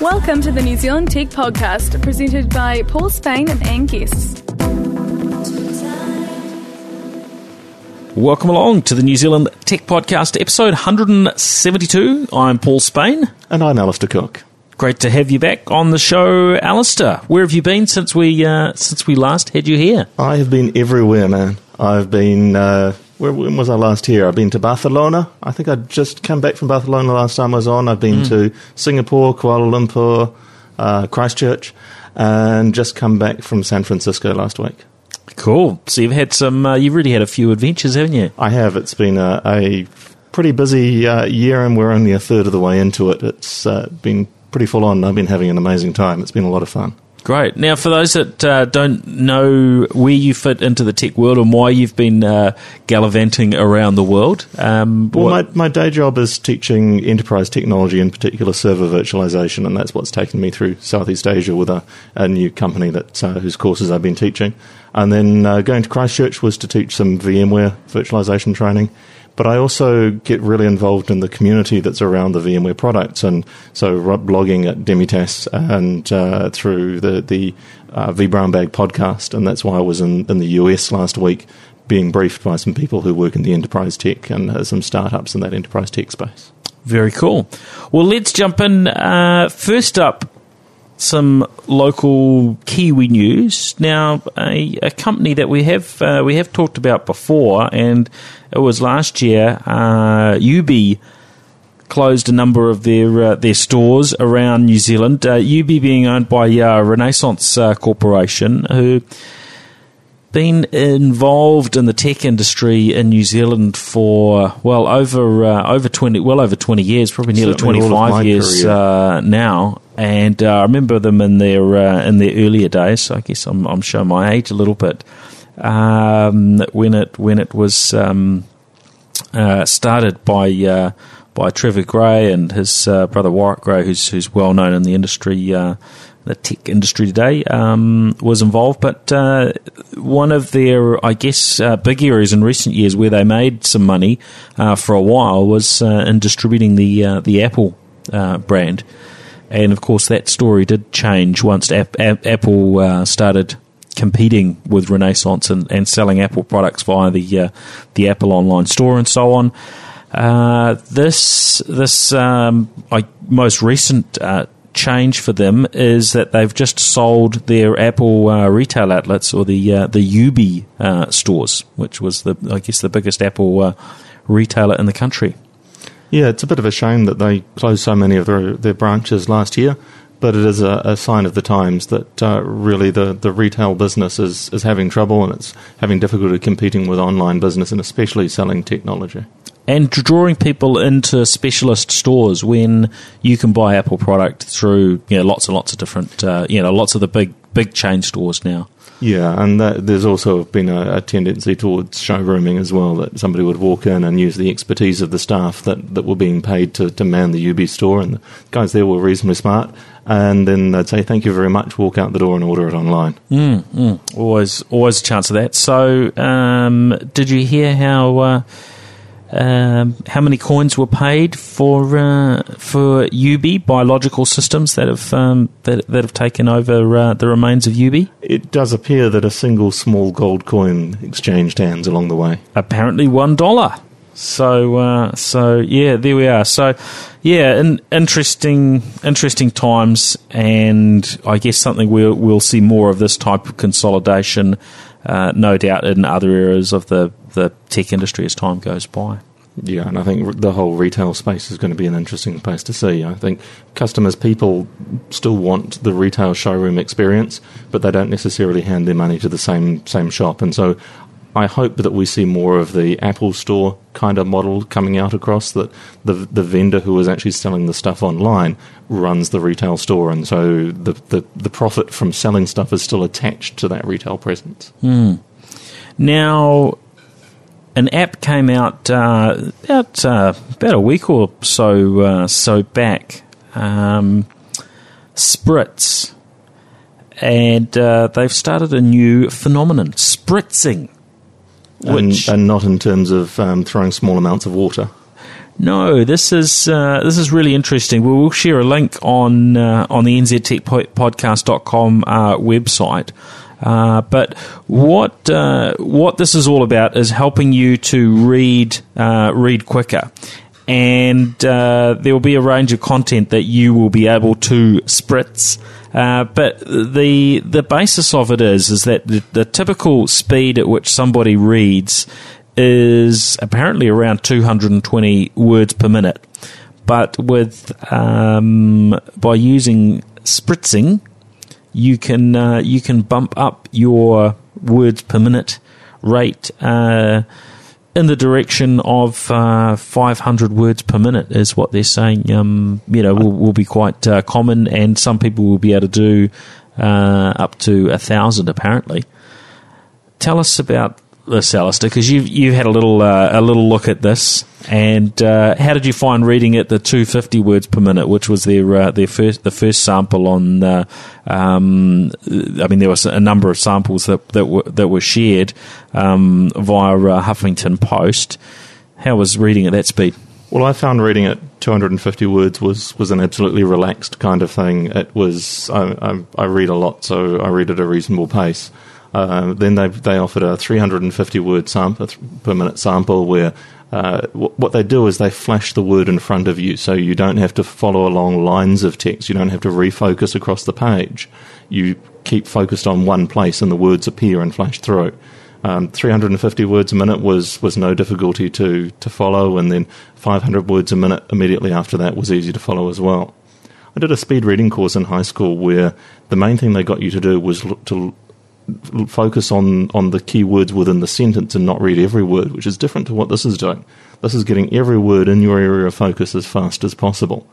Welcome to the New Zealand Tech Podcast, presented by Paul Spain and Anne Guests. Welcome along to the New Zealand Tech Podcast, episode 172. I'm Paul Spain. And I'm Alastair Cooke. Great to have you back on the show, Alastair. Where have you been since we uh, since we last had you here? I have been everywhere, man. I've been. Uh, where when was I last here? I've been to Barcelona. I think I'd just come back from Barcelona last time I was on. I've been mm. to Singapore, Kuala Lumpur, uh, Christchurch, and just come back from San Francisco last week. Cool. So you've had some. Uh, you've really had a few adventures, haven't you? I have. It's been a, a pretty busy uh, year, and we're only a third of the way into it. It's uh, been pretty full on. I've been having an amazing time. It's been a lot of fun. Great. Now, for those that uh, don't know where you fit into the tech world and why you've been uh, gallivanting around the world, um, well, my, my day job is teaching enterprise technology, in particular server virtualization, and that's what's taken me through Southeast Asia with a, a new company that uh, whose courses I've been teaching. And then uh, going to Christchurch was to teach some VMware virtualization training but I also get really involved in the community that's around the VMware products, and so blogging at Demitasse and uh, through the the uh, vBrownBag podcast, and that's why I was in, in the US last week, being briefed by some people who work in the enterprise tech and uh, some startups in that enterprise tech space. Very cool. Well, let's jump in. Uh, first up, some local Kiwi news. Now, a, a company that we have uh, we have talked about before, and it was last year. Uh, Yoobee closed a number of their uh, their stores around New Zealand. Uh, Yoobee being owned by uh, Renaissance uh, Corporation, who been involved in the tech industry in New Zealand for well over uh, over twenty well over twenty years, probably nearly twenty five years uh, now. And uh, I remember them in their uh, in their earlier days. So I guess I'm, I'm showing my age a little bit um, when it when it was um, uh, started by uh, by Trevor Gray and his brother Warwick Gray, who's who's well known in the industry the tech industry today um, was involved. But uh, one of their, I guess, uh, big areas in recent years where they made some money uh, for a while was uh, in distributing the uh, the Apple uh, brand. And of course, that story did change once Ap- Ap- Apple started competing with Renaissance and, and selling Apple products via the the Apple online store and so on. Uh, this this um, I, most recent uh, change for them is that they've just sold their Apple uh, retail outlets or the uh, the Yoobee uh, stores, which was the I guess the biggest Apple uh, retailer in the country. Yeah, it's a bit of a shame that they closed so many of their, their branches last year, but it is a, a sign of the times that uh, really the, the retail business is, is having trouble and it's having difficulty competing with online business and especially selling technology and drawing people into specialist stores when you can buy Apple product through you know lots and lots of different uh, you know lots of the big big chain stores now. Yeah, and that, there's also been a, a, tendency towards showrooming as well. That somebody would walk in and use the expertise of the staff that, that were being paid to, to man the Yoobee store, and the guys there were reasonably smart. And then they'd say thank you very much, walk out the door, and order it online. Mm, mm. Always, always a chance of that. So, um, did you hear how? Uh, um, how many coins were paid for uh, for Yoobee biological systems that have um, that, that have taken over uh, the remains of Yoobee? It does appear that a single small gold coin exchanged hands along the way. Apparently, one dollar. So uh, so yeah, there we are. So yeah, in, interesting interesting times, and I guess something we'll we'll see more of this type of consolidation, uh, no doubt, in other areas of the the tech industry as time goes by. Yeah, and I think the whole retail space is going to be an interesting place to see. I think customers, people still want the retail showroom experience, but they don't necessarily hand their money to the same same shop. And so, I hope that we see more of the Apple Store kind of model coming out across that the the vendor who is actually selling the stuff online runs the retail store, and so the the, the profit from selling stuff is still attached to that retail presence. Mm. Now, an app came out uh, about uh, about a week or so uh, so back. Um, Spritz, and uh, they've started a new phenomenon: spritzing. And, and, not in terms of um, throwing small amounts of water. No, this is uh, this is really interesting. We will share a link on uh, on the nztechpodcast.com uh, website. Uh, but what uh, what this is all about is helping you to read uh, read quicker, and uh, there will be a range of content that you will be able to spritz. Uh, but the the basis of it is is that the, the typical speed at which somebody reads is apparently around 220 words per minute. But with um, by using spritzing, you can uh, you can bump up your words per minute rate uh, in the direction of uh, 500 words per minute is what they're saying. Um, you know, will, will be quite uh, common, and some people will be able to do uh, up to a thousand. Apparently, tell us about this, Alastair, because you've you had a little uh, a little look at this, and uh, how did you find reading at the 250 words per minute, which was their uh, their first the first sample on? Uh, um, I mean, there was a number of samples that that were that were shared um, via uh, Huffington Post. How was reading at that speed? Well, I found reading at 250 words was, was an absolutely relaxed kind of thing. It was I, I, I read a lot, so I read at a reasonable pace. Uh, then they they offered a 350 word sample per minute sample where uh, what they do is they flash the word in front of you, so you don't have to follow along lines of text. You don't have to refocus across the page. You keep focused on one place, and the words appear and flash through. Um, 350 words a minute was, was no difficulty to, to follow, and then 500 words a minute immediately after that was easy to follow as well. I did a speed reading course in high school where the main thing they got you to do was look to focus on, on the key words within the sentence and not read every word, which is different to what this is doing. This is getting every word in your area of focus as fast as possible.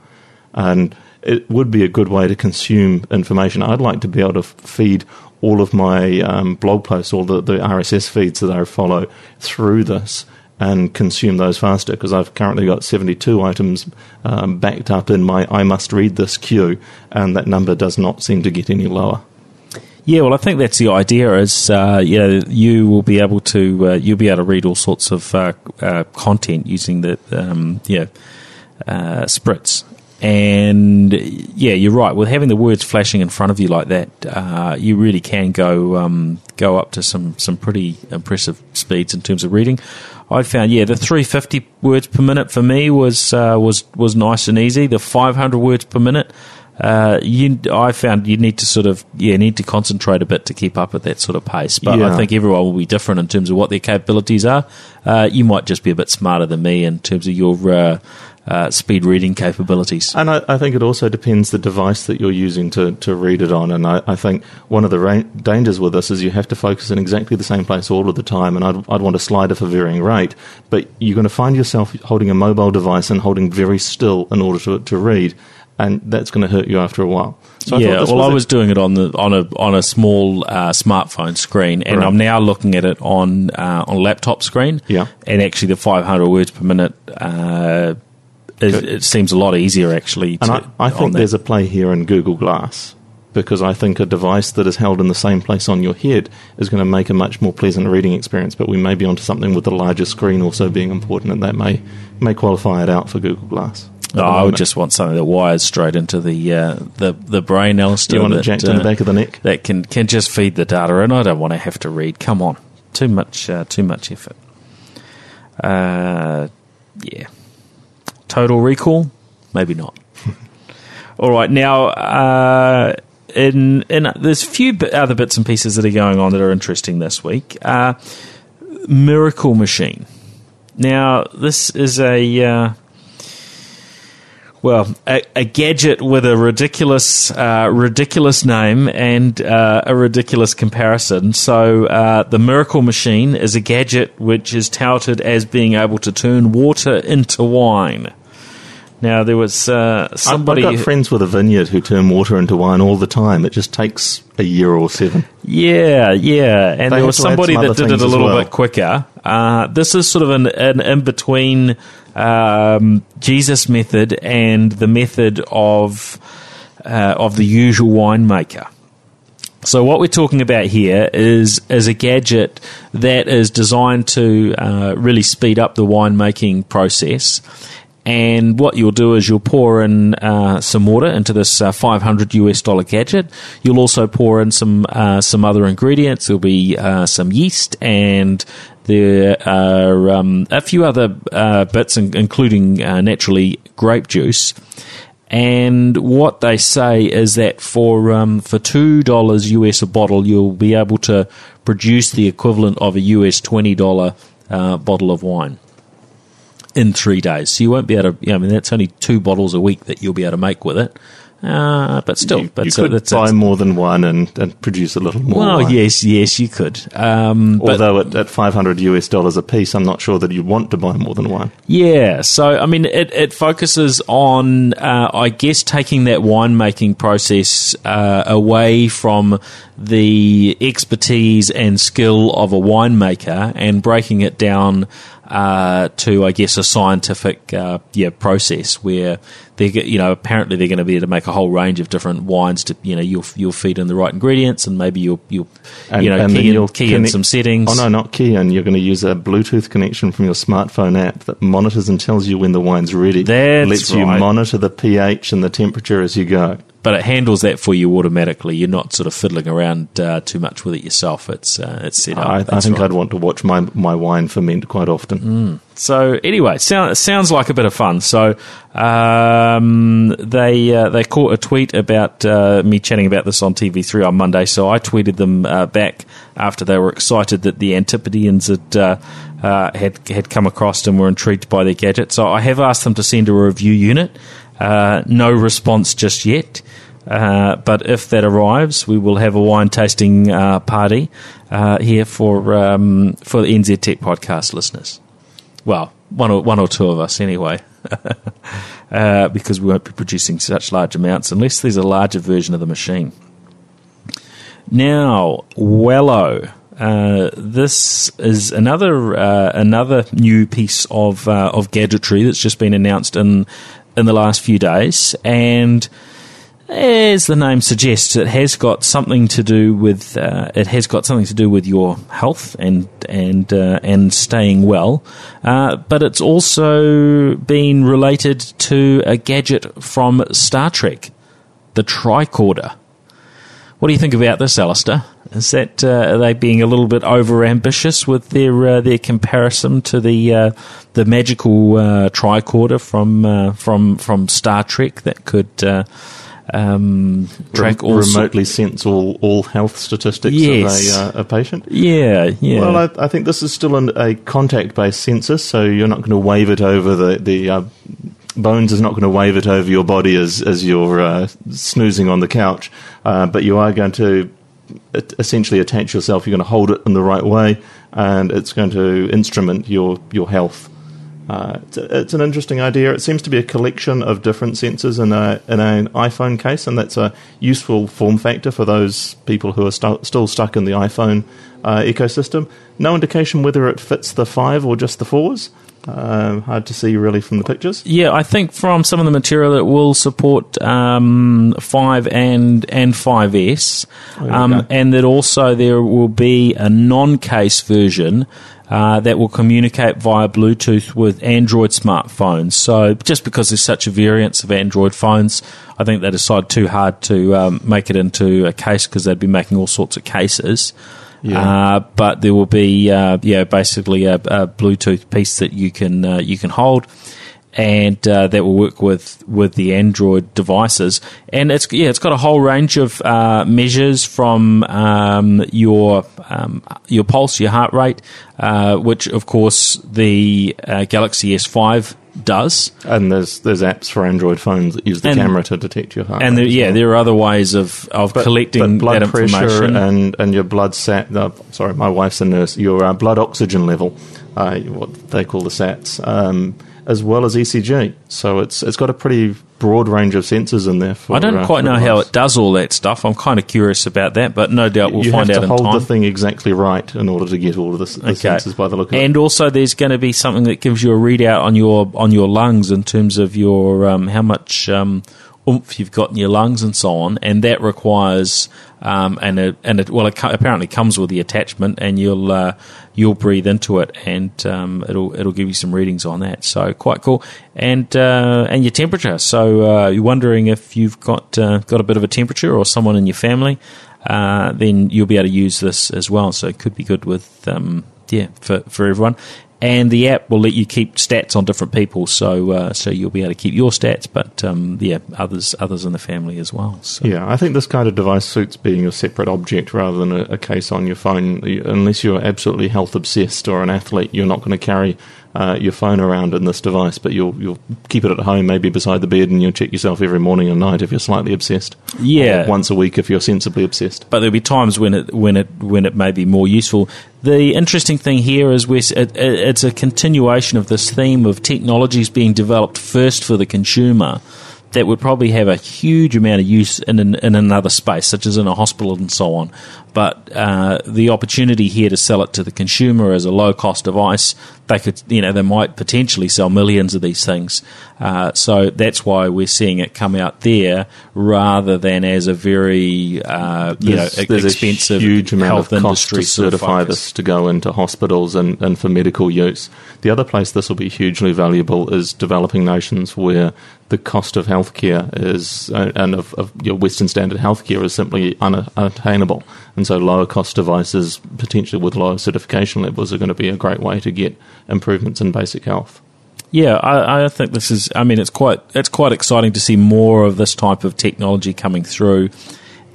And it would be a good way to consume information. I'd like to be able to feed all of my um, blog posts, all the, the RSS feeds that I follow through this and consume those faster because I've currently got 72 items um, backed up in my I must read this queue, and that number does not seem to get any lower. Yeah, well, I think that's the idea. Is uh, you know you will be able to uh, you'll be able to read all sorts of uh, uh content using the um, yeah uh, spritz, and yeah, you're right. With having the words flashing in front of you like that, uh, you really can go um, go up to some some pretty impressive speeds in terms of reading. I found yeah the 350 words per minute for me was was was nice and easy. The 500 words per minute uh, you, I found you need to sort of yeah need to concentrate a bit to keep up at that sort of pace. But yeah. I think everyone will be different in terms of what their capabilities are. Uh, you might just be a bit smarter than me in terms of your uh, uh, speed reading capabilities. And I, I, think it also depends the device that you're using to, to read it on. And I, I think one of the ra- dangers with this is you have to focus in exactly the same place all of the time. And I'd, I'd want a slider for varying rate, but you're going to find yourself holding a mobile device and holding very still in order to, to read and that's going to hurt you after a while. So yeah, well, was I was doing it on the on a on a small uh, smartphone screen, and right. I'm now looking at it on uh, on a laptop screen. Yeah, and actually, the 500 words per minute. Uh, it, it, seems a lot easier actually. To, and I, I think there's a play here in Google Glass because I think a device that is held in the same place on your head is going to make a much more pleasant reading experience. But we may be onto something with the larger screen also being important, and that may may qualify it out for Google Glass. Oh, I would just want something that wires straight into the uh, the the brain, Alastair. You want it jacked uh, in the uh, back of the neck? That can can just feed the data, and I don't want to have to read. Come on, too much uh, too much effort. Uh, yeah, Total Recall, maybe not. All right, now uh, in in there's a few other bits and pieces that are going on that are interesting this week. Miracle Machine. Now, this is a well, a, a, gadget with a ridiculous, uh, ridiculous name and uh, a ridiculous comparison. So, uh, the Miracle Machine is a gadget which is touted as being able to turn water into wine. Now, there was uh, somebody. I've got friends with a vineyard who turn water into wine all the time. It just takes a year or seven. Yeah, yeah. And they there was somebody that did it a little well. bit quicker. Uh, this is sort of an, an in between um, Jesus method and the method of uh, of the usual winemaker. So what we're talking about here is is a gadget that is designed to uh, really speed up the winemaking process And what you'll do is you'll pour in uh, some water into this uh, 500 US dollar gadget. You'll also pour in some uh, some other ingredients. There'll be uh, some yeast and there are um, a few other uh, bits, in- including uh, naturally grape juice. And what they say is that for um, for two dollars US a bottle, you'll be able to produce the equivalent of a US twenty dollar uh, bottle of wine in three days. So you won't be able to. I mean, that's only two bottles a week that you'll be able to make with it. Uh, but still, you, but you so could buy more than one and, and produce a little more. well, wine. yes, yes, you could. Um, but Although at, at 500 US dollars a piece, I'm not sure that you'd want to buy more than one. Yeah, so I mean, it, it focuses on, uh, I guess, taking that winemaking process uh, away from the expertise and skill of a winemaker and breaking it down uh, to, I guess, a scientific uh, yeah process where they you know, apparently they're going to be able to make a whole range of different wines to, you know, you'll you'll feed in the right ingredients and maybe you'll you'll And, you know key, in, you'll key in some settings. Oh no, not key in. You're going to use a Bluetooth connection from your smartphone app that monitors and tells you when the wine's ready. That's lets you monitor the pH and the temperature as you go. But it handles that for you automatically. You're not sort of fiddling around uh, too much with it yourself. It's uh, it's set up. I, I think right. I'd want to watch my my wine ferment quite often. So anyway, sound, sounds like a bit of fun. So um, they uh, they caught a tweet about uh, me chatting about this on TV3 on Monday. So I tweeted them uh, back after they were excited that the Antipodeans had. Uh, uh, had had come across and were intrigued by their gadget. So I have asked them to send a review unit. Uh, no response just yet. Uh, but if that arrives, we will have a wine tasting uh, party uh, here for um, for the NZ Tech podcast listeners. Well, one or one or two of us anyway, uh, because we won't be producing such large amounts unless there's a larger version of the machine. Now, Wello. Uh, this is another uh, another new piece of uh, of gadgetry that's just been announced in in the last few days, and as the name suggests, it has got something to do with uh, it has got something to do with your health and and uh, and staying well, uh, but it's also been related to a gadget from Star Trek, the tricorder. What do you think about this, Alastair? Is that uh, are they being a little bit over ambitious with their uh, their comparison to the uh, the magical uh, tricorder from uh, from from Star Trek that could uh, um, track Rem- all so- remotely sense all, all health statistics Yes. of a, a patient. yeah, yeah. Well, I, I think this is still an, a contact-based sensor, so you're not going to wave it over the the uh, bones is not going to wave it over your body as as you're uh, snoozing on the couch, uh, but you are going to essentially attach yourself. You're going to hold it in the right way, and it's going to instrument your your health. Uh, it's, a, it's an interesting idea. It seems to be a collection of different sensors in a in an iPhone case, and that's a useful form factor for those people who are stu- still stuck in the iPhone uh, ecosystem. No indication whether it fits the five or just the fours. Uh, hard to see really from the pictures. Yeah, I think from some of the material it will support um, five and and 5S, Oh, um, and that also there will be a non-case version. Uh, that will communicate via Bluetooth with Android smartphones. So, just because there's such a variance of Android phones, I think they decided too hard to um, make it into a case because they'd be making all sorts of cases. Yeah. Uh, but there will be, uh, yeah, basically a, a Bluetooth piece that you can uh, you can hold, and uh, that will work with with the Android devices. And it's yeah, it's got a whole range of uh, measures from um, your um, your pulse, your heart rate, uh, which of course the uh, Galaxy S5 does. And there's there's apps for Android phones that use the And- camera to detect your heart. And there, yeah, well. there are other ways of, of But- collecting but blood that pressure and, and your blood sat. Uh, sorry, my wife's a nurse. Your uh, blood oxygen level, uh, what they call the SATs, um, as well as ECG. So it's it's got a pretty broad range of sensors in there. For, I don't uh, quite know how it does all that stuff. I'm kind of curious about that, but no doubt we'll you find have out to hold time. the thing exactly right in order to get all of the, the sensors by the look of it. and also, there's going to be something that gives you a readout on your on your lungs in terms of your um, how much um, oomph you've got in your lungs and so on, and that requires Um, and it, and it well, it co- apparently comes with the attachment, and you'll uh, you'll breathe into it, and um, it'll it'll give you some readings on that. So quite cool, and uh, and your temperature. So uh, you're wondering if you've got uh, got a bit of a temperature or someone in your family, uh, then you'll be able to use this as well. So it could be good with um, yeah for for everyone and the app will let you keep stats on different people. So uh, so you'll be able to keep your stats, but um, yeah, others others in the family as well. So. Yeah, I think this kind of device suits being a separate object rather than a, a case on your phone. Unless you're absolutely health obsessed or an athlete, you're not going to carry uh, your phone around in this device, but you'll you'll keep it at home, maybe beside the bed, and you'll check yourself every morning and night if you're slightly obsessed. Yeah, once a week if you're sensibly obsessed. But there'll be times when it when it when it may be more useful. The interesting thing here is we it, it's a continuation of this theme of technologies being developed first for the consumer that would probably have a huge amount of use in, in, in another space, such as in a hospital and so on. But uh, the opportunity here to sell it to the consumer as a low cost device, they could, you know, they might potentially sell millions of these things. Uh, so that's why we're seeing it come out there rather than as a very, uh, you there's, know, there's expensive a huge amount health of cost industry to certify this to go into hospitals and, and for medical use. The other place this will be hugely valuable is developing nations where the cost of healthcare is uh, and of, of your Western standard healthcare is simply unattainable. And so lower cost devices, potentially with lower certification levels, are going to be a great way to get improvements in basic health. Yeah, I, I, think this is. I mean, it's quite it's quite exciting to see more of this type of technology coming through,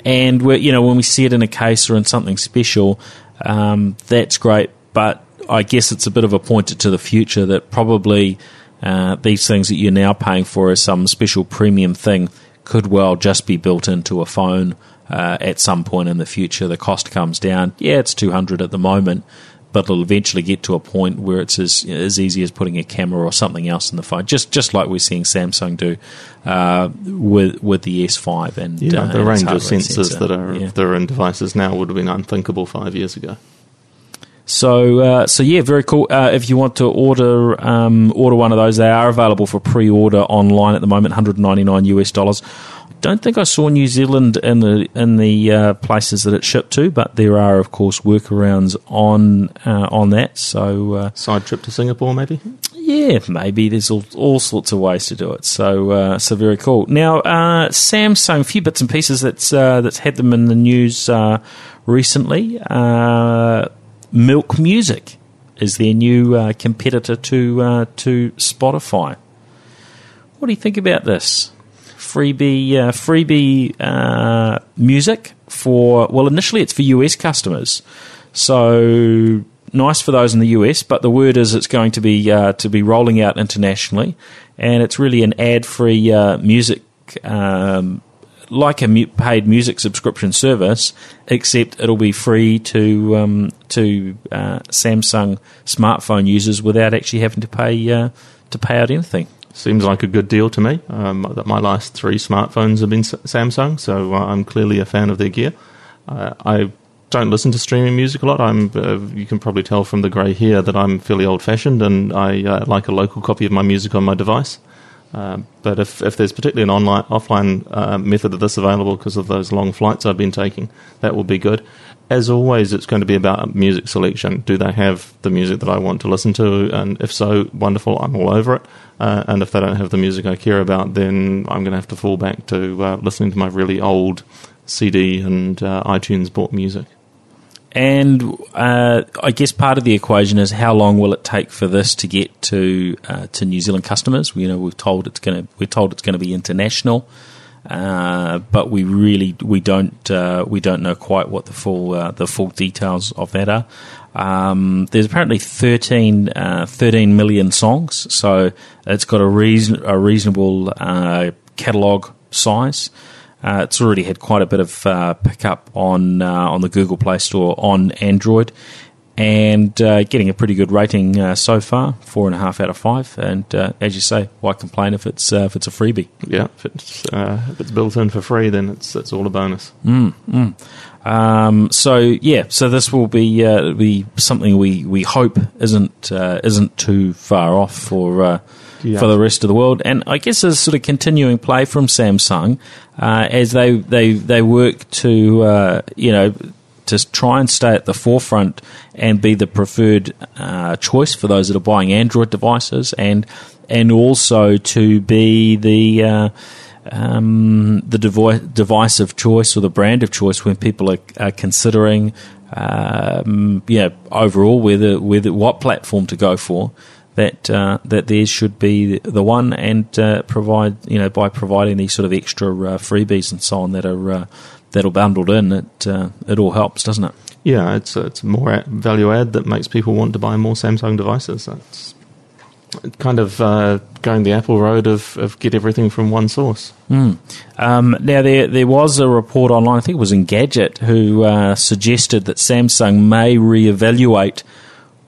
and we you know when we see it in a case or in something special, um, that's great. But I guess it's a bit of a pointer to the future that probably uh, these things that you're now paying for as some special premium thing could well just be built into a phone uh, at some point in the future. The cost comes down. Yeah, it's 200 at the moment, but it'll eventually get to a point where it's as as easy as putting a camera or something else in the phone, just just like we're seeing Samsung do uh, with with the S5 and yeah, uh, the range of sensor. sensors that are Yeah. that are in devices now would have been unthinkable five years ago. So, uh, so yeah, very cool. Uh, if you want to order um, order one of those, they are available for pre order online at the moment, 199 US dollars. Don't think I saw New Zealand in the in the uh, places that it shipped to, but there are of course workarounds on uh, on that. So uh, Side trip to Singapore, maybe. yeah, maybe there's all, all sorts of ways to do it. So, uh, so very cool. Now, uh, Samsung, a few bits and pieces that's uh, that's had them in the news uh, recently. Uh, Milk Music is their new uh, competitor to uh, to Spotify. What do you think about this? Freebie, uh, freebie uh, music for well, initially it's for US customers, so nice for those in the US. But the word is it's going to be uh, to be rolling out internationally, and it's really an ad-free uh, music. Um, like a mu- paid music subscription service, except it'll be free to um, to uh, Samsung smartphone users without actually having to pay uh, to pay out anything. Seems like a good deal to me. Um, that my last three smartphones have been Samsung, so uh, I'm clearly a fan of their gear. Uh, I don't listen to streaming music a lot. I'm, uh, you can probably tell from the grey hair that I'm fairly old-fashioned, and I uh, like a local copy of my music on my device. Uh, but if, if there's particularly an online offline uh, method of this available because of those long flights I've been taking, that will be good. As always, it's going to be about music selection. Do they have the music that I want to listen to? And if so, wonderful, I'm all over it. Uh, and if they don't have the music I care about, then I'm going to have to fall back to uh, listening to my really old CD and uh, iTunes bought music. And uh, I guess part of the equation is how long will it take for this to get to uh, to New Zealand customers? You know, we're told it's going to we're told it's going to be international, uh, but we really we don't uh, we don't know quite what the full uh, the full details of that are. Um, there's apparently 13, uh, 13 million songs, so it's got a reason a reasonable catalog size. Uh, it's already had quite a bit of uh, pickup on uh, on the Google Play Store on Android, and uh, getting a pretty good rating uh, so far, four and a half out of five. And uh, as you say, why complain if it's uh, if it's a freebie? Yeah, if it's, uh, if it's built in for free, then it's, it's all a bonus. Um, so yeah, so this will be uh, be something we, we hope isn't uh, isn't too far off for uh, Yeah. for the rest of the world. And I guess there's sort of continuing play from Samsung uh, as they they they work to uh, you know to try and stay at the forefront and be the preferred uh, choice for those that are buying Android devices, and and also to be the uh, um, the device, device of choice or the brand of choice when people are, are considering, um, yeah, overall whether whether what platform to go for. That uh, that theirs should be the one, and uh, provide you know by providing these sort of extra uh, freebies and so on that are uh, that are bundled in, it uh, it all helps, doesn't it? Yeah, it's it's more value add that makes people want to buy more Samsung devices. That's kind of uh, going the Apple road of, of get everything from one source. Um, now there there was a report online, I think it was in Gadget, who uh, suggested that Samsung may reevaluate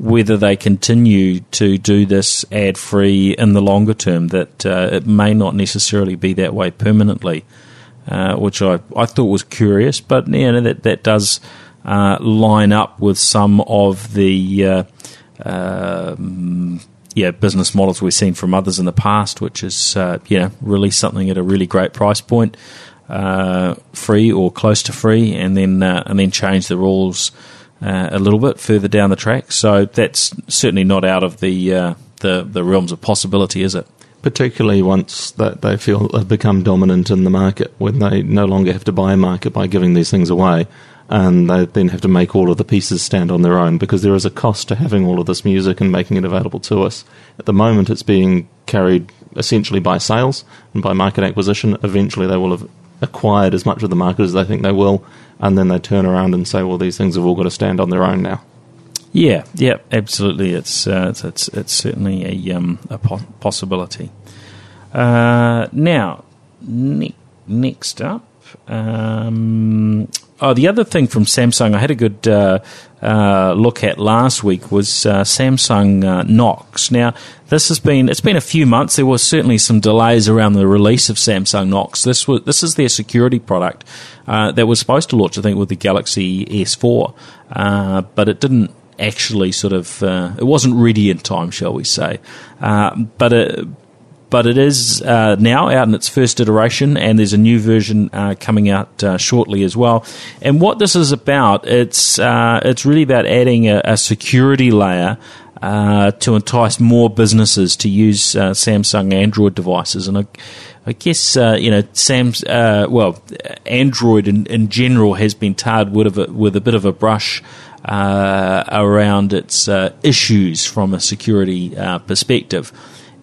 whether they continue to do this ad free in the longer term. That uh, it may not necessarily be that way permanently, uh, which I, I thought was curious. But you know that that does uh, line up with some of the. Uh, um, yeah, business models we've seen from others in the past, which is uh, you know release something at a really great price point, uh, free or close to free, and then and then change the rules uh, a little bit further down the track. So that's certainly not out of the uh, the the realms of possibility, is it? Particularly once that they feel have become dominant in the market, when they no longer have to buy a market by giving these things away, and they then have to make all of the pieces stand on their own because there is a cost to having all of this music and making it available to us. At the moment, it's being carried essentially by sales and by market acquisition. Eventually, they will have acquired as much of the market as they think they will, and then they turn around and say, "Well, these things have all got to stand on their own now." Yeah, yeah, absolutely. It's uh, it's, it's certainly a um, a po- possibility. Uh, now, ne- next up, um, oh, the other thing from Samsung, I had a good uh, uh, look at last week was uh, Samsung uh, Knox. Now, this has been it's been a few months. There was certainly some delays around the release of Samsung Knox. This was this is their security product uh, that was supposed to launch, I think, with the Galaxy S4, uh, but it didn't actually sort of uh, it wasn't ready in time, shall we say? Uh, but it, but it is uh, now out in its first iteration, and there's a new version uh, coming out uh, shortly as well. And what this is about, it's uh, it's really about adding a, a security layer. Uh, to entice more businesses to use uh, Samsung Android devices, and I, I guess you know Sam's well, Android in, in general has been tarred with a, with a bit of a brush around its issues from a security perspective.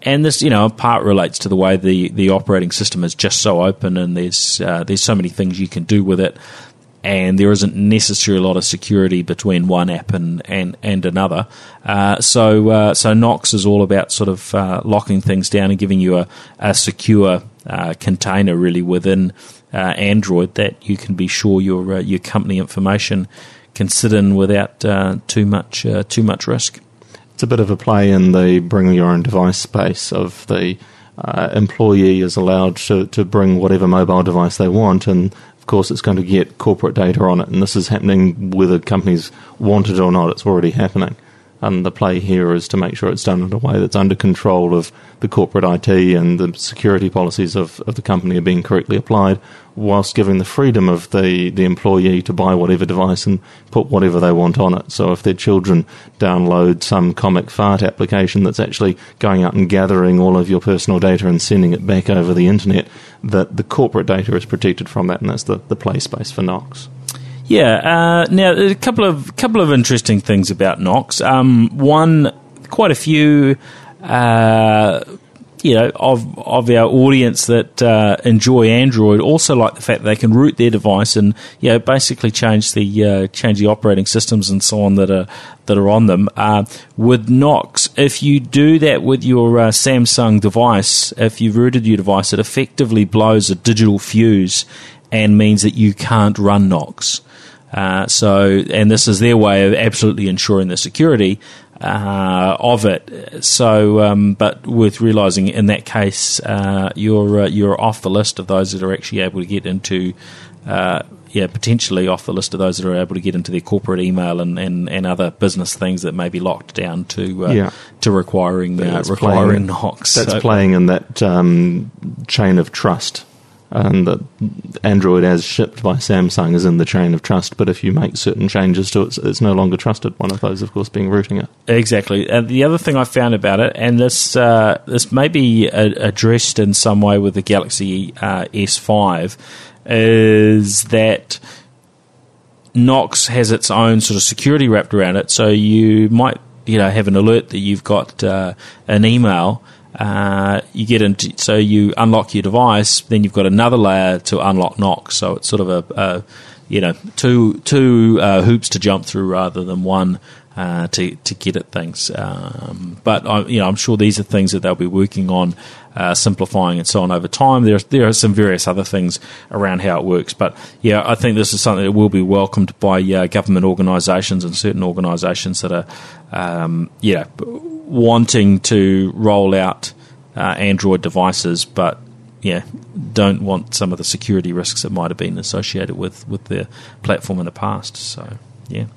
And this, you know, part relates to the way the, the operating system is just so open, and there's uh, there's so many things you can do with it, and there isn't necessarily a lot of security between one app and and, and another. Uh, so uh, so Knox is all about sort of uh, locking things down and giving you a, a secure uh, container really within uh, Android that you can be sure your your company information can sit in without too much too much risk. It's a bit of a play in the bring your own device space of the uh, employee is allowed to, to bring whatever mobile device they want, and of course it's going to get corporate data on it. And this is happening whether companies want it or not. It's already happening. And the play here is to make sure it's done in a way that's under control of the corporate IT and the security policies of, of the company are being correctly applied, whilst giving the freedom of the, the employee to buy whatever device and put whatever they want on it. So if their children download some comic fart application that's actually going out and gathering all of your personal data and sending it back over the internet, that the corporate data is protected from that, and that's the, the play space for Knox. Yeah. Uh, now, a couple of couple of interesting things about Knox. Um, one, quite a few, uh, you know, of of our audience that uh, enjoy Android also like the fact that they can root their device and you know basically change the uh, change the operating systems and so on that are that are on them. Uh, with Knox, if you do that with your uh, Samsung device, if you've rooted your device, it effectively blows a digital fuse and means that you can't run Knox. Uh, so, and this is their way of absolutely ensuring the security uh, of it. So, um, but with realizing in that case, uh, you're uh, you're off the list of those that are actually able to get into uh, yeah, potentially off the list of those that are able to get into their corporate email and, and, and other business things that may be locked down to uh, Yeah. to requiring That's requiring playing- Knox. That's So- playing in that um, chain of trust. And that Android, as shipped by Samsung, is in the chain of trust. But if you make certain changes to it, it's no longer trusted. One of those, of course, being rooting it. Exactly. And the other thing I found about it, and this uh, this may be addressed in some way with the Galaxy uh, S5, is that Knox has its own sort of security wrapped around it. So you might you know have an alert that you've got uh, an email. Uh, you get into so you unlock your device, then you've got another layer to unlock Knox. So it's sort of a, a you know two two uh, hoops to jump through rather than one uh, to to get at things. Um, but I, you know, I'm sure these are things that they'll be working on, uh, simplifying and so on over time. There there are some various other things around how it works. But yeah, I think this is something that will be welcomed by uh, government organisations and certain organisations that are um, yeah wanting to roll out uh, Android devices, but yeah, don't want some of the security risks that might have been associated with with the platform in the past. So yeah.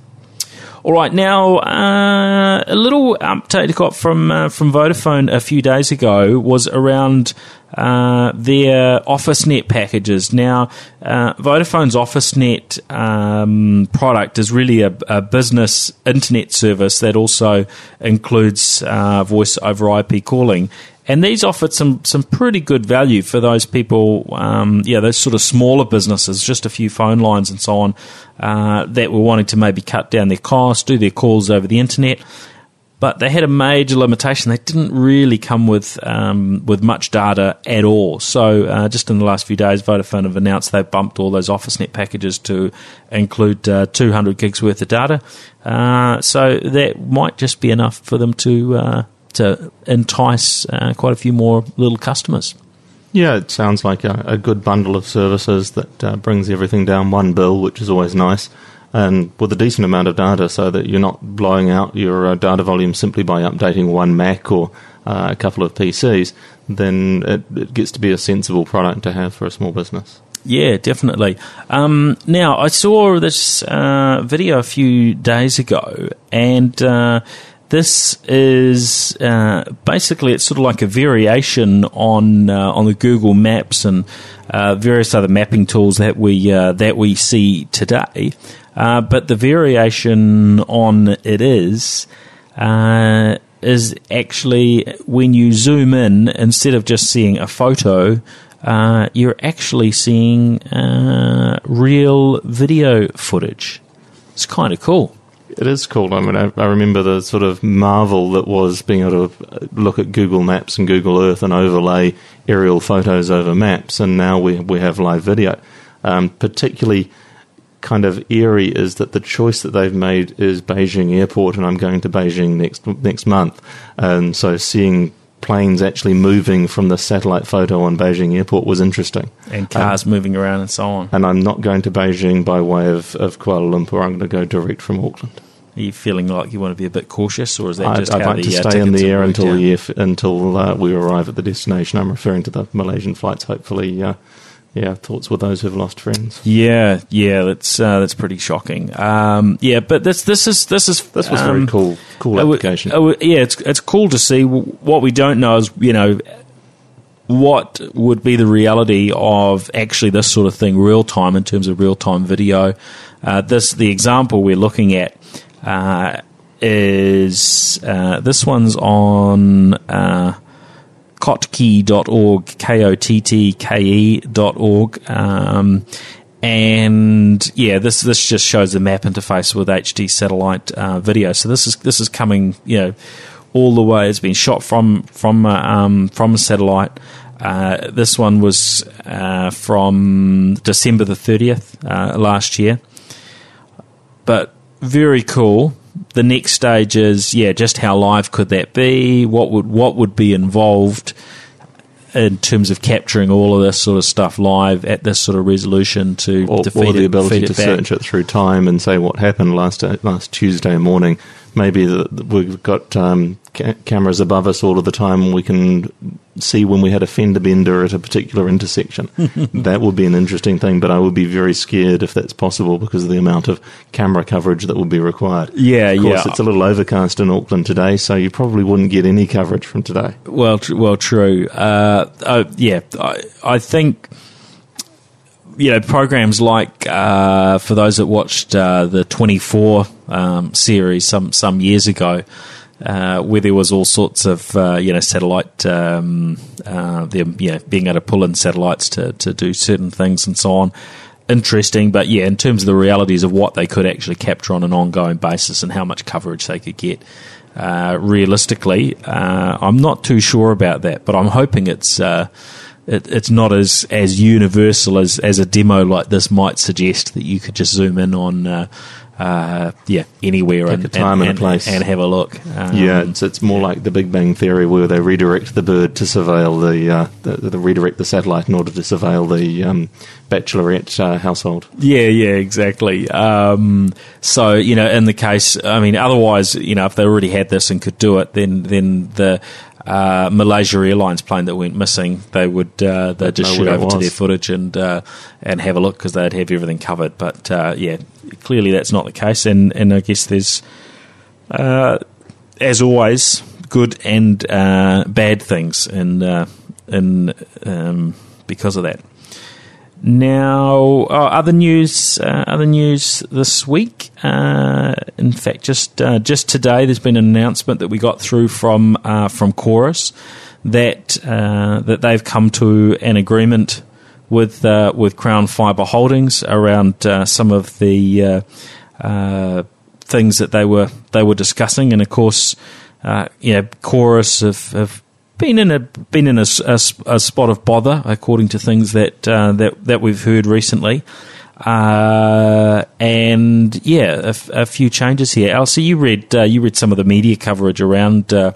All right, now uh, a little update I got from uh, from Vodafone a few days ago was around uh, their OfficeNet packages. Now, uh, Vodafone's OfficeNet um, product is really a, a business internet service that also includes uh, voice over IP calling. And these offered some, some pretty good value for those people, um, yeah, those sort of smaller businesses, just a few phone lines and so on, uh, that were wanting to maybe cut down their costs, do their calls over the internet. But they had a major limitation. They didn't really come with um, with much data at all. So uh, just in the last few days, Vodafone have announced they've bumped all those OfficeNet packages to include uh, 200 gigs worth of data. Uh, so that might just be enough for them to uh, to entice uh, quite a few more little customers. Yeah, it sounds like a, a good bundle of services that uh, brings everything down one bill, which is always nice, and with a decent amount of data, so that you're not blowing out your uh, data volume simply by updating one Mac or uh, a couple of PCs. Then it, it gets to be a sensible product to have for a small business. Yeah, definitely. Um, now, I saw this uh, video a few days ago, and uh, this is uh, basically it's sort of like a variation on uh, on the Google Maps and uh, various other mapping tools that we uh, that we see today. Uh, but the variation on it is uh, is actually when you zoom in, instead of just seeing a photo, you're actually seeing real video footage. It's kind of cool. It is cool. I mean, I, I remember the sort of marvel that was being able to look at Google Maps and Google Earth and overlay aerial photos over maps, and now we we have live video. Um, particularly, kind of eerie is that the choice that they've made is Beijing Airport, and I'm going to Beijing next next month, and so seeing planes actually moving from the satellite photo on Beijing Airport was interesting. And cars moving around and so on. And I'm not going to Beijing by way of, of Kuala Lumpur. I'm going to go direct from Auckland. Are you feeling like you want to be a bit cautious, or is that just I'd, I'd like to uh, stay in the air until the until uh, we arrive at the destination. I'm referring to the Malaysian flights. Hopefully, uh, yeah. Thoughts with those who've lost friends. Yeah, yeah, that's uh, that's pretty shocking. Um, yeah, but this this is this is This was um, very cool. Cool application. Yeah, it's it's cool to see. What we don't know is you know what would be the reality of actually this sort of thing real time in terms of real time video. Uh, this the example we're looking at uh, is uh, this one's on. Uh, kottke.org, K-O-T-T-K-E dot org. Um, and yeah, this this just shows the map interface with HD satellite uh, video. So this is this is coming, you know, all the way. It's been shot from from uh, um, from a satellite. Uh, this one was uh, from December the thirtieth uh, last year, but very cool. The next stage is yeah, just how live could that be? What would what would be involved? in terms of capturing all of this sort of stuff live at this sort of resolution to, or, to or the it, ability to back. search it through time and say what happened last last Tuesday morning maybe we've got um, ca- cameras above us all of the time and we can see when we had a fender bender at a particular intersection. that would be an interesting thing, but I would be very scared if that's possible because of the amount of camera coverage that would be required. Yeah, yeah. Of course, yeah. it's a little overcast in Auckland today, so you probably wouldn't get any coverage from today. Well, tr- well, true. Uh, uh, yeah, I, I think you know programs like uh, for those that watched uh, the Twenty Four um, series some some years ago. Uh, where there was all sorts of uh, you know satellite, um, uh, them you know being able to pull in satellites to, to do certain things and so on. Interesting, but yeah, in terms of the realities of what they could actually capture on an ongoing basis and how much coverage they could get, uh, realistically, I'm not too sure about that. But I'm hoping it's it, it's not as as universal as as a demo like this might suggest that you could just zoom in on. Uh, uh, yeah, anywhere Take and, a time and a place. and have a look. Um, yeah, it's, it's more like the Big Bang Theory where they redirect the bird to surveil the, uh, the, the redirect the satellite in order to surveil the um, bachelorette uh, household. Yeah, yeah, exactly. Um, so you know, in the case, I mean, otherwise, you know, if they already had this and could do it, then then the uh, Malaysia Airlines plane that went missing, they would uh, they'd just shoot over to their footage and uh, and have a look because they'd have everything covered. But uh, yeah, clearly that's not the case, and and I guess there's uh, as always good and uh, bad things in uh, in um, because of that. Now, oh, other news, uh, other news this week. Uh, in fact, just uh, just today, there's been an announcement that we got through from uh, from Chorus that uh, that they've come to an agreement with uh, with Crown Fibre Holdings around some of the things that they were they were discussing, and of course, you know, Chorus have, have been in a been in a, a a spot of bother, according to things that uh, that that we've heard recently. Uh, and yeah, a, few changes here. Elsie, you read uh, you read some of the media coverage around uh,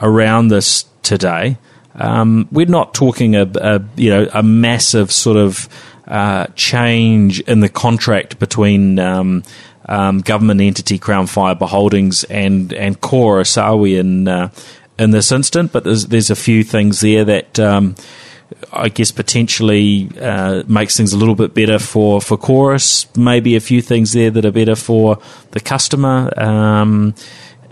around this today. Um, we're not talking a, a you know a massive sort of uh, change in the contract between um, um, government entity Crown Fibre Holdings and and are we in uh, in this instant? But there's there's a few things there that. Um, I guess potentially uh, makes things a little bit better for, for chorus. Maybe a few things there that are better for the customer, um,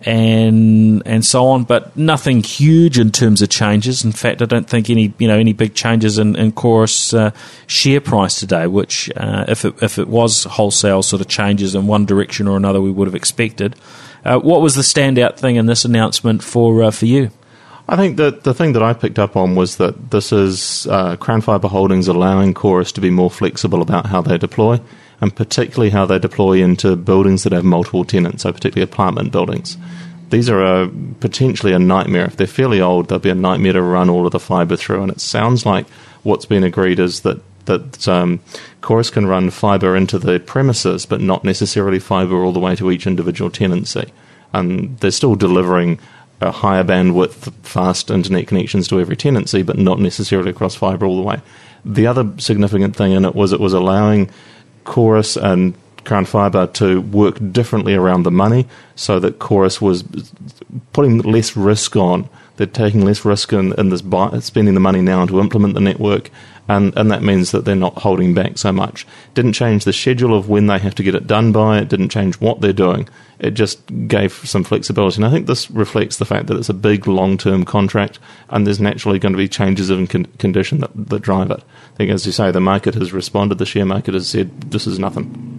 and and so on. But nothing huge in terms of changes. In fact, I don't think any you know any big changes in, in chorus uh, share price today. Which uh, if it if it was wholesale sort of changes in one direction or another, we would have expected. Uh, what was the standout thing in this announcement for uh, for you? I think that the thing that I picked up on was that this is uh, Crown Fibre Holdings allowing Chorus to be more flexible about how they deploy, and particularly how they deploy into buildings that have multiple tenants, so particularly apartment buildings. These are a, potentially a nightmare. If they're fairly old, they'll be a nightmare to run all of the fibre through, and it sounds like what's been agreed is that that um, Chorus can run fibre into the premises, but not necessarily fibre all the way to each individual tenancy. And they're still delivering a higher bandwidth, fast internet connections to every tenancy, but not necessarily across fibre all the way. The other significant thing in it was it was allowing Chorus and Crown Fibre to work differently around the money so that Chorus was putting less risk on. They're taking less risk in, in this buy, spending the money now to implement the network, and, and that means that they're not holding back so much. Didn't change the schedule of when they have to get it done by, it didn't change what they're doing. It just gave some flexibility. And I think this reflects the fact that it's a big long term contract, and there's naturally going to be changes in con- condition that, that drive it. I think, as you say, the market has responded, the share market has said, this is nothing.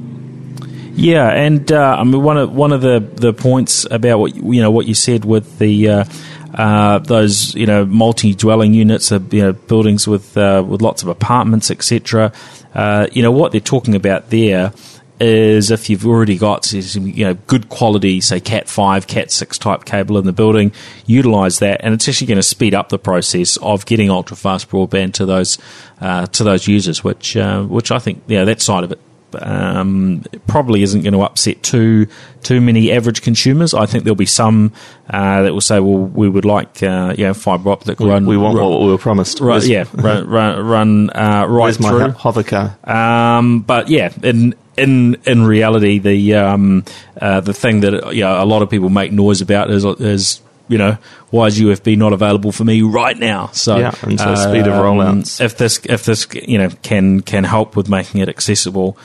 Yeah, and uh, I mean one of one of the, the points about what you know what you said with the uh, uh, those you know multi dwelling units, you know buildings with uh, with lots of apartments, etc. Uh, you know what they're talking about there is if you've already got you know good quality, say Cat five, Cat six type cable in the building, utilize that, and it's actually going to speed up the process of getting ultra fast broadband to those uh, to those users, which uh, which I think yeah that side of it um, probably isn't going to upset too too many average consumers. I think there'll be some uh, that will say, "Well, we would like uh, you know fibre optic We, run." we want run, what we were promised. Right, yeah, run run, run uh, right Where's through. car? Um, but yeah, in in in reality, the um, uh, the thing that you know, a lot of people make noise about is is you know why is UFB not available for me right now? So Yeah, and so speed of um, rollouts. If this if this you know can can help with making it accessible.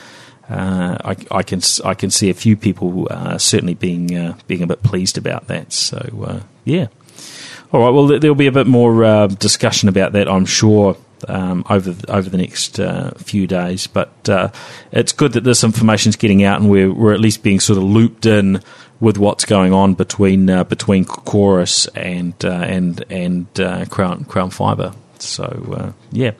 Uh, I, I can I can see a few people uh, certainly being uh, being a bit pleased about that. So uh, yeah, all right. Well, there- there'll be a bit more uh, discussion about that, I'm sure, um, over over the next few days. But it's good that this information is getting out, and we're we're at least being sort of looped in with what's going on between between Chorus and and and Crown Crown Fibre. So yeah.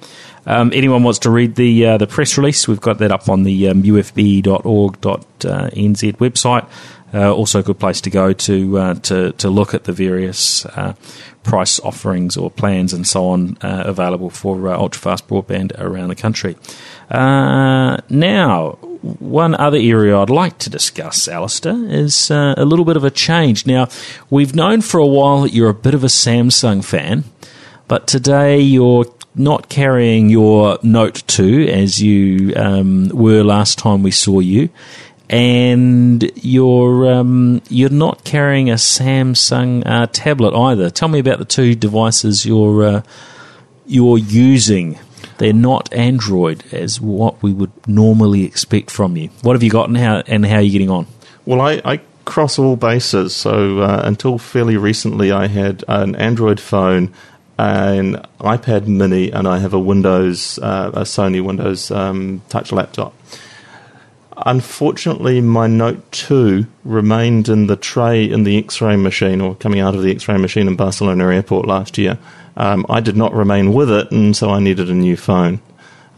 Um, anyone wants to read the uh, the press release? We've got that up on the um, ufb.org.nz website. Uh, also, a good place to go to uh, to to look at the various uh, price offerings or plans and so on uh, available for uh, ultra fast broadband around the country. Now, one other area I'd like to discuss, Alastair, is a little bit of a change. Now, we've known for a while that you're a bit of a Samsung fan, but today you're not carrying your Note 2 as you um, were last time we saw you, and you're um, you're not carrying a Samsung uh, tablet either. Tell me about the two devices you're uh, you're using. They're not Android as what we would normally expect from you. What have you got and how and how are you getting on? Well, I, I cross all bases. So uh, until fairly recently, I had an Android phone, an iPad Mini, and I have a Windows, uh, a Sony Windows um, Touch laptop. Unfortunately, my Note 2 remained in the tray in the X ray machine, or coming out of the X ray machine in Barcelona airport last year. Um, I did not remain with it, and so I needed a new phone.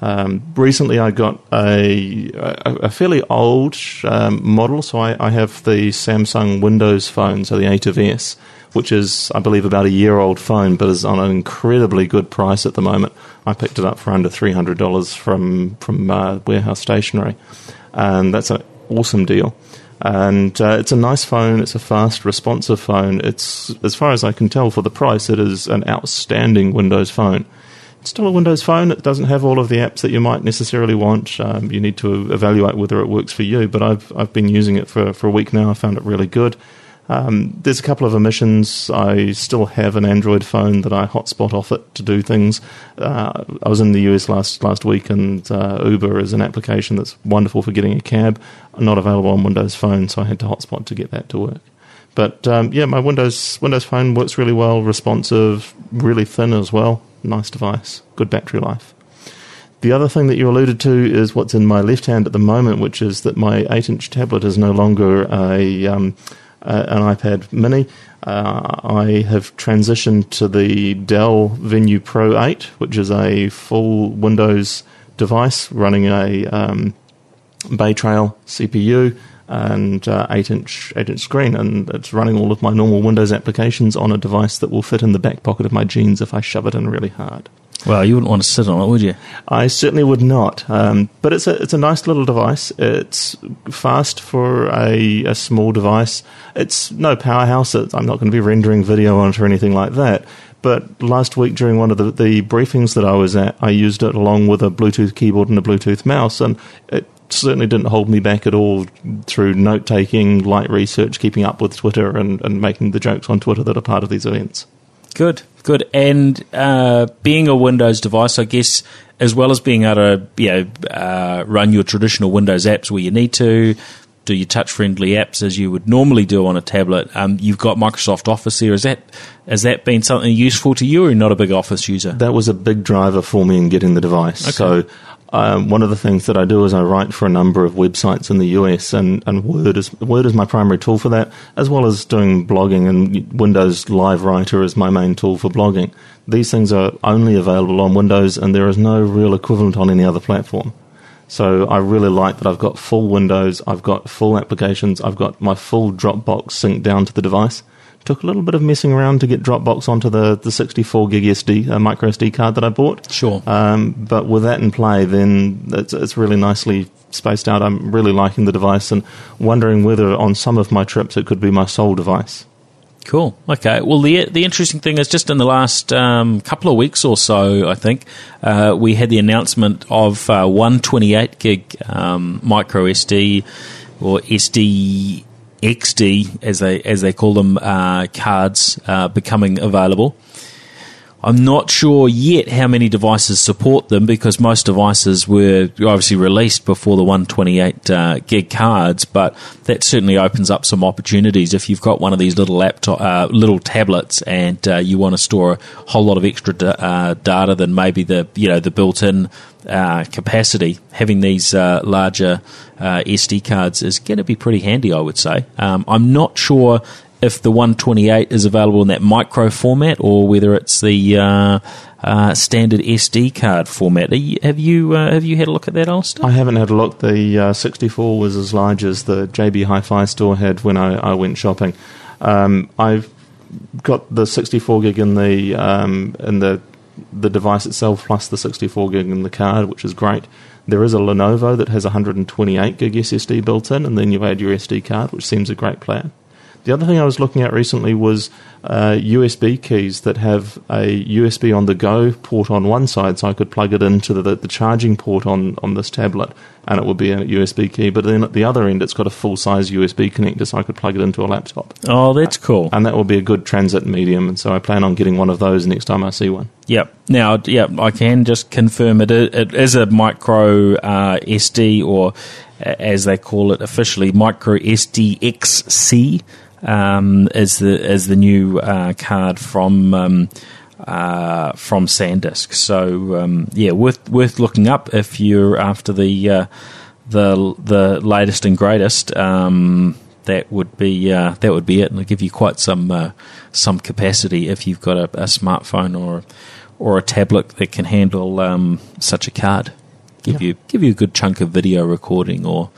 Um, recently, I got a, a, a fairly old um, model, so I, I have the Samsung Windows phone, so the ATIV S, which is, I believe, about a year old phone, but is on an incredibly good price at the moment. I picked it up for under $300 from, from uh, Warehouse Stationery, and that's an awesome deal. And uh, it's a nice phone. It's a fast, responsive phone. It's, as far as I can tell, for the price, it is an outstanding Windows phone. It's still a Windows phone. It doesn't have all of the apps that you might necessarily want. Um, you need to evaluate whether it works for you. But I've I've been using it for for a week now. I found it really good. Um, there's a couple of omissions. I still have an Android phone that I hotspot off it to do things. Uh, I was in the US last last week, and uh, Uber is an application that's wonderful for getting a cab. Not available on Windows Phone, so I had to hotspot to get that to work. But um, yeah, my Windows Windows Phone works really well, responsive, really thin as well. Nice device, good battery life. The other thing that you alluded to is what's in my left hand at the moment, which is that my 8 inch tablet is no longer a, um, uh, an iPad mini. Uh, I have transitioned to the Dell Venue Pro 8, which is a full Windows device running a um, Bay Trail CPU and uh, 8 inch 8 inch screen, and it's running all of my normal Windows applications on a device that will fit in the back pocket of my jeans if I shove it in really hard. Well, you wouldn't want to sit on it, would you? I certainly would not. Um, but it's a it's a nice little device. It's fast for a, a small device. It's no powerhouse. It, I'm not going to be rendering video on it or anything like that. But last week during one of the, the briefings that I was at, I used it along with a Bluetooth keyboard and a Bluetooth mouse, and it certainly didn't hold me back at all through note taking, light research, keeping up with Twitter, and, and making the jokes on Twitter that are part of these events. Good, good. And uh, being a Windows device, I guess, as well as being able to you know, uh, run your traditional Windows apps where you need to, do your touch-friendly apps as you would normally do on a tablet. Um, you've got Microsoft Office here. Is that has that been something useful to you, or are you not a big Office user? That was a big driver for me in getting the device. So, um, one of the things that I do is I write for a number of websites in the US, and, and Word is Word is my primary tool for that, as well as doing blogging. And Windows Live Writer is my main tool for blogging. These things are only available on Windows, and there is no real equivalent on any other platform. So I really like that I've got full Windows, I've got full applications, I've got my full Dropbox synced down to the device. Took a little bit of messing around to get Dropbox onto the, the 64 gig SD, uh, micro SD card that I bought. Sure. Um, but with that in play, then it's, it's really nicely spaced out. I'm really liking the device and wondering whether on some of my trips it could be my sole device. Cool. Okay. Well, the the interesting thing is just in the last um, couple of weeks or so, I think uh, we had the announcement of uh, 128 gig um, micro SD or SD XD as they as they call them uh, cards uh, becoming available. I'm not sure yet how many devices support them because most devices were obviously released before the 128 uh, gig cards, but that certainly opens up some opportunities if you've got one of these little laptop, uh, little tablets, and uh, you want to store a whole lot of extra da- uh, data than maybe the you know the built-in uh, capacity. Having these uh, larger SD cards is going to be pretty handy, I would say. Um, I'm not sure if the 128 is available in that micro format or whether it's the uh, uh, standard SD card format. You, have you uh, have you had a look at that, Alastair? I haven't had a look. The uh, 64 was as large as the JB Hi-Fi store had when I, I went shopping. Um, I've got the 64 gig in the um, in the the device itself plus the 64 gig in the card, which is great. There is a Lenovo that has 128 gig SSD built in, and then you add your SD card, which seems a great plan. The other thing I was looking at recently was uh, USB keys that have a USB on the go port on one side, so I could plug it into the, the charging port on, on this tablet, and it would be a USB key. But then at the other end, it's got a full size USB connector, so I could plug it into a laptop. Oh, that's cool. And that will be a good transit medium, and so I plan on getting one of those next time I see one. Yep. Now, yep, I can just confirm it. It is a micro uh, SD, or as they call it officially, micro SDXC um, as the as the new uh, card from um, uh, from SanDisk. So um, yeah, worth worth looking up if you're after the uh, the the latest and greatest. Um, that would be uh, that would be it, and it'll give you quite some uh, some capacity if you've got a, a, smartphone or or a tablet that can handle um, such a card. Give yeah. you give you a good chunk of video recording or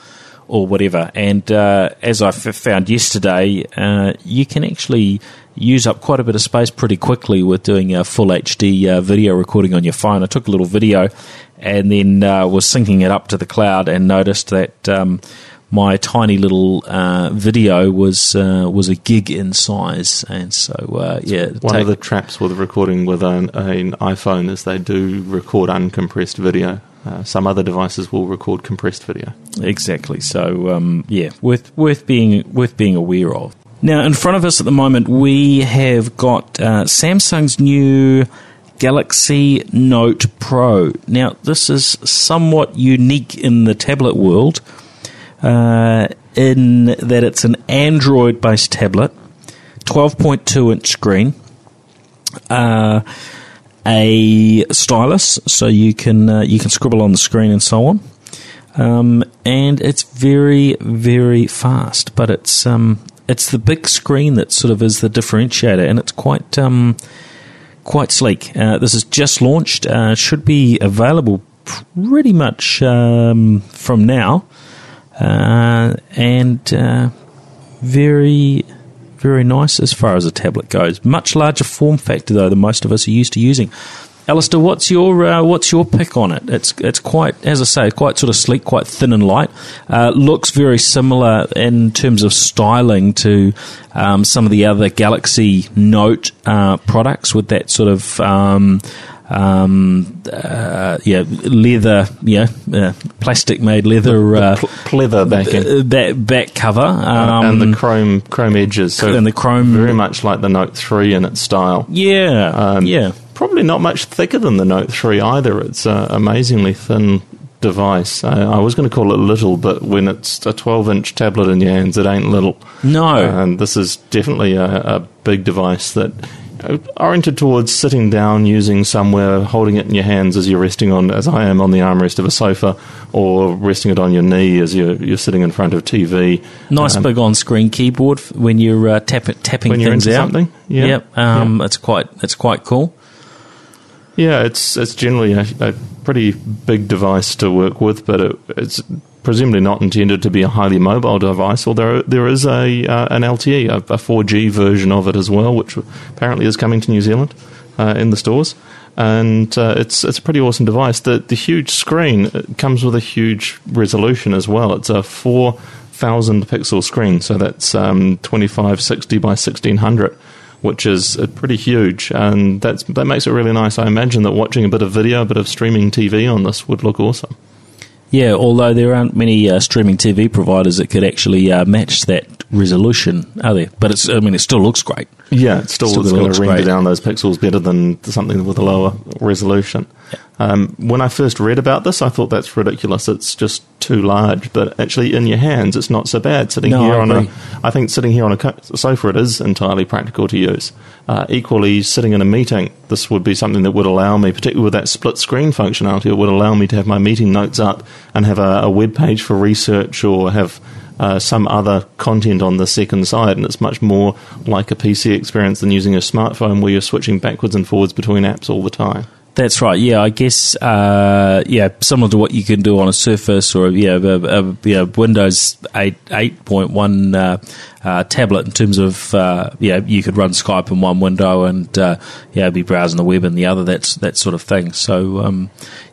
or whatever. And uh, as I f- found yesterday, uh, you can actually use up quite a bit of space pretty quickly with doing a full HD uh, video recording on your phone. I took a little video and then uh, was syncing it up to the cloud and noticed that. Um, my tiny little uh, video was uh, was a gig in size, and so uh, yeah. One take- of the traps with recording with an, an, iPhone is they do record uncompressed video. Uh, some other devices will record compressed video. Exactly. So um, yeah, worth worth being worth being aware of. Now, in front of us at the moment, we have got uh, Samsung's new Galaxy Note Pro. Now, this is somewhat unique in the tablet world, uh, in that it's an Android-based tablet, 12.2 inch screen. Uh, a stylus, so you can uh, you can scribble on the screen and so on. Um, and it's very very fast, but it's um, it's the big screen that sort of is the differentiator, and it's quite um, quite sleek. Uh, this is just launched, uh, should be available pretty much um, from now, uh, and uh, very very nice as far as a tablet goes. Much larger form factor though than most of us are used to using. Alastair, what's your uh, what's your pick on it? It's it's quite, as I say, quite sort of sleek, quite thin and light. Uh, looks very similar in terms of styling to um, some of the other Galaxy Note uh, products with that sort of um, um, uh, yeah, leather, yeah, uh, plastic made leather, uh, pleather backing, uh, back, back cover, um, and the chrome chrome edges, so and the chrome, very much like the Note Three in its style. Yeah, um, yeah, probably not much thicker than the Note Three either. It's an amazingly thin device. I was going to call it little, but when it's a 12 inch tablet in your hands, it ain't little. No. And this is definitely a, a big device that oriented towards sitting down, using somewhere, holding it in your hands as you're resting on, as I am on the armrest of a sofa, or resting it on your knee as you're, you're sitting in front of TV. Nice um, big on-screen keyboard when you're uh, tap, tapping when you're things out. Something. Yeah, yep. Um, yeah. It's quite it's quite cool. Yeah, it's it's generally a, a pretty big device to work with, but it, it's presumably not intended to be a highly mobile device, although there is a uh, an LTE, a, a, 4G version of it as well, which apparently is coming to New Zealand uh, in the stores. And uh, it's it's a pretty awesome device. The the huge screen comes with a huge resolution as well. It's a four thousand pixel screen, so that's um, 2560 by 1600 which is uh, pretty huge, and that's that makes it really nice. I imagine that watching a bit of video, a bit of streaming TV on this would look awesome. Yeah, although there aren't many uh, streaming TV providers that could actually uh, match that resolution, are there? But it's, I mean, it still looks great. Yeah, it still, Still it's going looks to render great. down those pixels better than something with a lower resolution. Um, when I first read about this, I thought that's ridiculous. It's just too large. But actually, in your hands, it's not so bad. Sitting No, here I on agree. a, I think sitting here on a sofa, it is entirely practical to use. Uh, equally, sitting in a meeting, this would be something that would allow me, particularly with that split screen functionality, it would allow me to have my meeting notes up and have a, a web page for research or have uh, some other content on the second side, and it's much more like a PC experience than using a smartphone where you're switching backwards and forwards between apps all the time. That's right. Yeah, I guess. Uh, yeah, similar to what you can do on a Surface or yeah, a, a, yeah Windows eight eight point one uh, uh, tablet. In terms of uh, yeah, you could run Skype in one window and uh, yeah, be browsing the web in the other. That's that sort of thing. So um,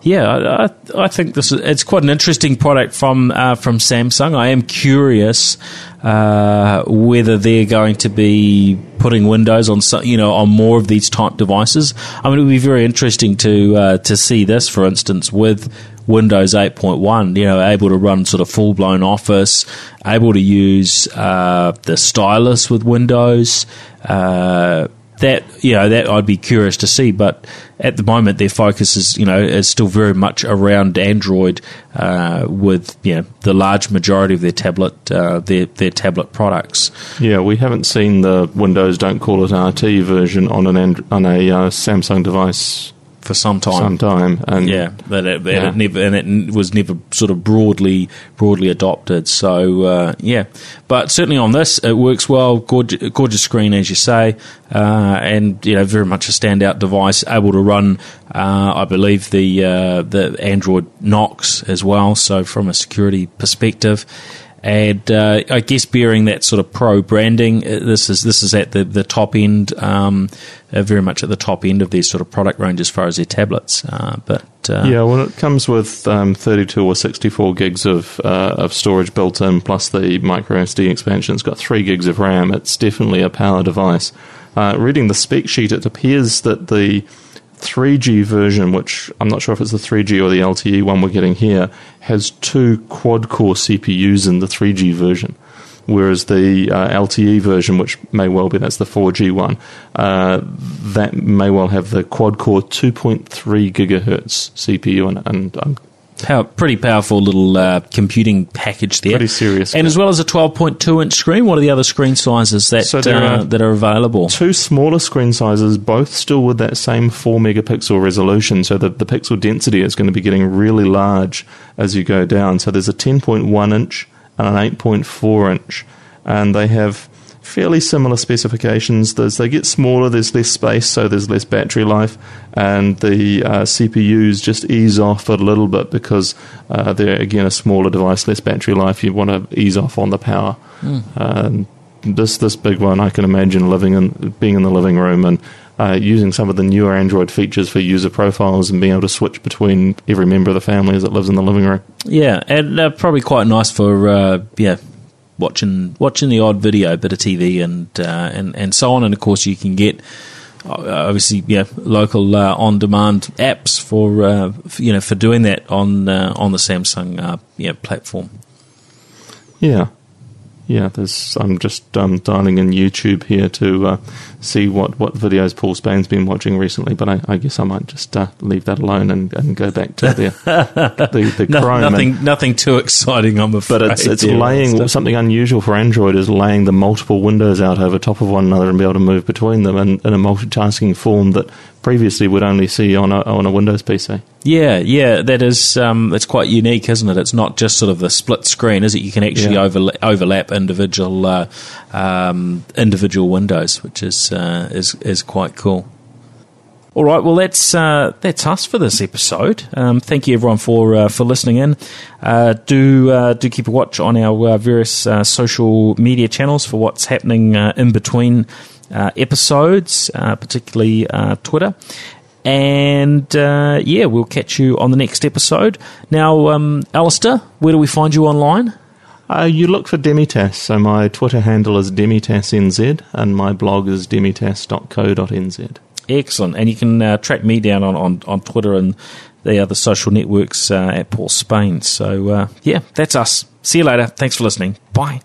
yeah, I, I, think this is it's quite an interesting product from uh, from Samsung. I am curious uh, whether they're going to be putting Windows on some, you know on more of these type devices. I mean, it would be very interesting to uh, to see this, for instance, with Windows 8.1. You know, able to run sort of full blown Office, able to use uh, the stylus with Windows. Uh, that you know that I'd be curious to see, but at the moment their focus is you know is still very much around Android, uh, with you know the large majority of their tablet uh, their their tablet products. Yeah, we haven't seen the Windows Don't Call It RT version on an and- on a uh, Samsung device for some time. some time, and Yeah, that it, Yeah. it never and it was never sort of broadly broadly adopted. So uh, yeah, but certainly on this it works well. Gorgeous, gorgeous screen as you say, uh, and you know very much a standout device, able to run. Uh, I believe the uh, the Android Knox as well. So from a security perspective. And uh, I guess bearing that sort of pro branding, uh, this is this is at the, the top end, um, uh, very much at the top end of their sort of product range as far as their tablets. Uh, but uh, Yeah, well, it comes with um, 32 or 64 gigs of uh, of storage built in, plus the micro SD expansion. It's got three gigs of RAM. It's definitely a power device. Reading the spec sheet, it appears that the 3G version, which I'm not sure if it's the 3G or the LTE one we're getting here, has two quad core CPUs in the 3G version. Whereas the uh, LTE version, which may well be that's the 4G one, uh, that may well have the quad core 2.3 gigahertz CPU, and, and um, Power, pretty powerful little uh, computing package there. Pretty serious, And yeah. as well as a 12.2 inch screen, what are the other screen sizes that So there uh, are that are available? two smaller screen sizes, both still with that same 4 megapixel resolution. So the, the pixel density is going to be getting really large as you go down. So there's a 10.1 inch and an 8.4 inch, and they have fairly similar specifications. As they get smaller, there's less space, so there's less battery life, and the uh, CPUs just ease off a little bit because uh, they're again a smaller device, less battery life. You want to ease off on the power. Um, this this big one, I can imagine living in being in the living room and uh, using some of the newer Android features for user profiles and being able to switch between every member of the family as it lives in the living room. Yeah, and uh, probably quite nice for uh, yeah watching watching the odd video, bit of TV, and uh, and and so on. And of course, you can get uh, obviously yeah local uh, on demand apps for uh, f- you know for doing that on uh, on the Samsung uh, yeah platform. Yeah, yeah. There's. I'm just um, dialing in YouTube here to uh, see what, what videos Paul Spain's been watching recently. But I, I guess I might just uh, leave that alone and, and go back to the the, the No, Chrome. and- nothing nothing too exciting, I'm afraid. But it's it's laying something unusual for Android is laying the multiple windows out over top of one another and be able to move between them in, in a multitasking form that previously would only see on a on a Windows PC. Yeah, yeah, that is um, it's quite unique, isn't it? It's not just sort of the split screen, is it? You can actually Yeah. overla- overlap individual uh, um, individual windows, which is uh, is is quite cool. All right, well that's uh, that's us for this episode. Um, thank you everyone for uh, for listening in. Uh, do uh, do keep a watch on our uh, various uh, social media channels for what's happening in between episodes, particularly Twitter. And yeah, we'll catch you on the next episode. Now, um, Alastair, where do we find you online? Uh, you look for Demitasse. So my Twitter handle is DemitasseNZ and my blog is demitasse.co.nz. Excellent. And you can uh, track me down on, on, on Twitter and the other social networks uh, at Paul Spain. So, uh, yeah, that's us. See you later. Thanks for listening. Bye.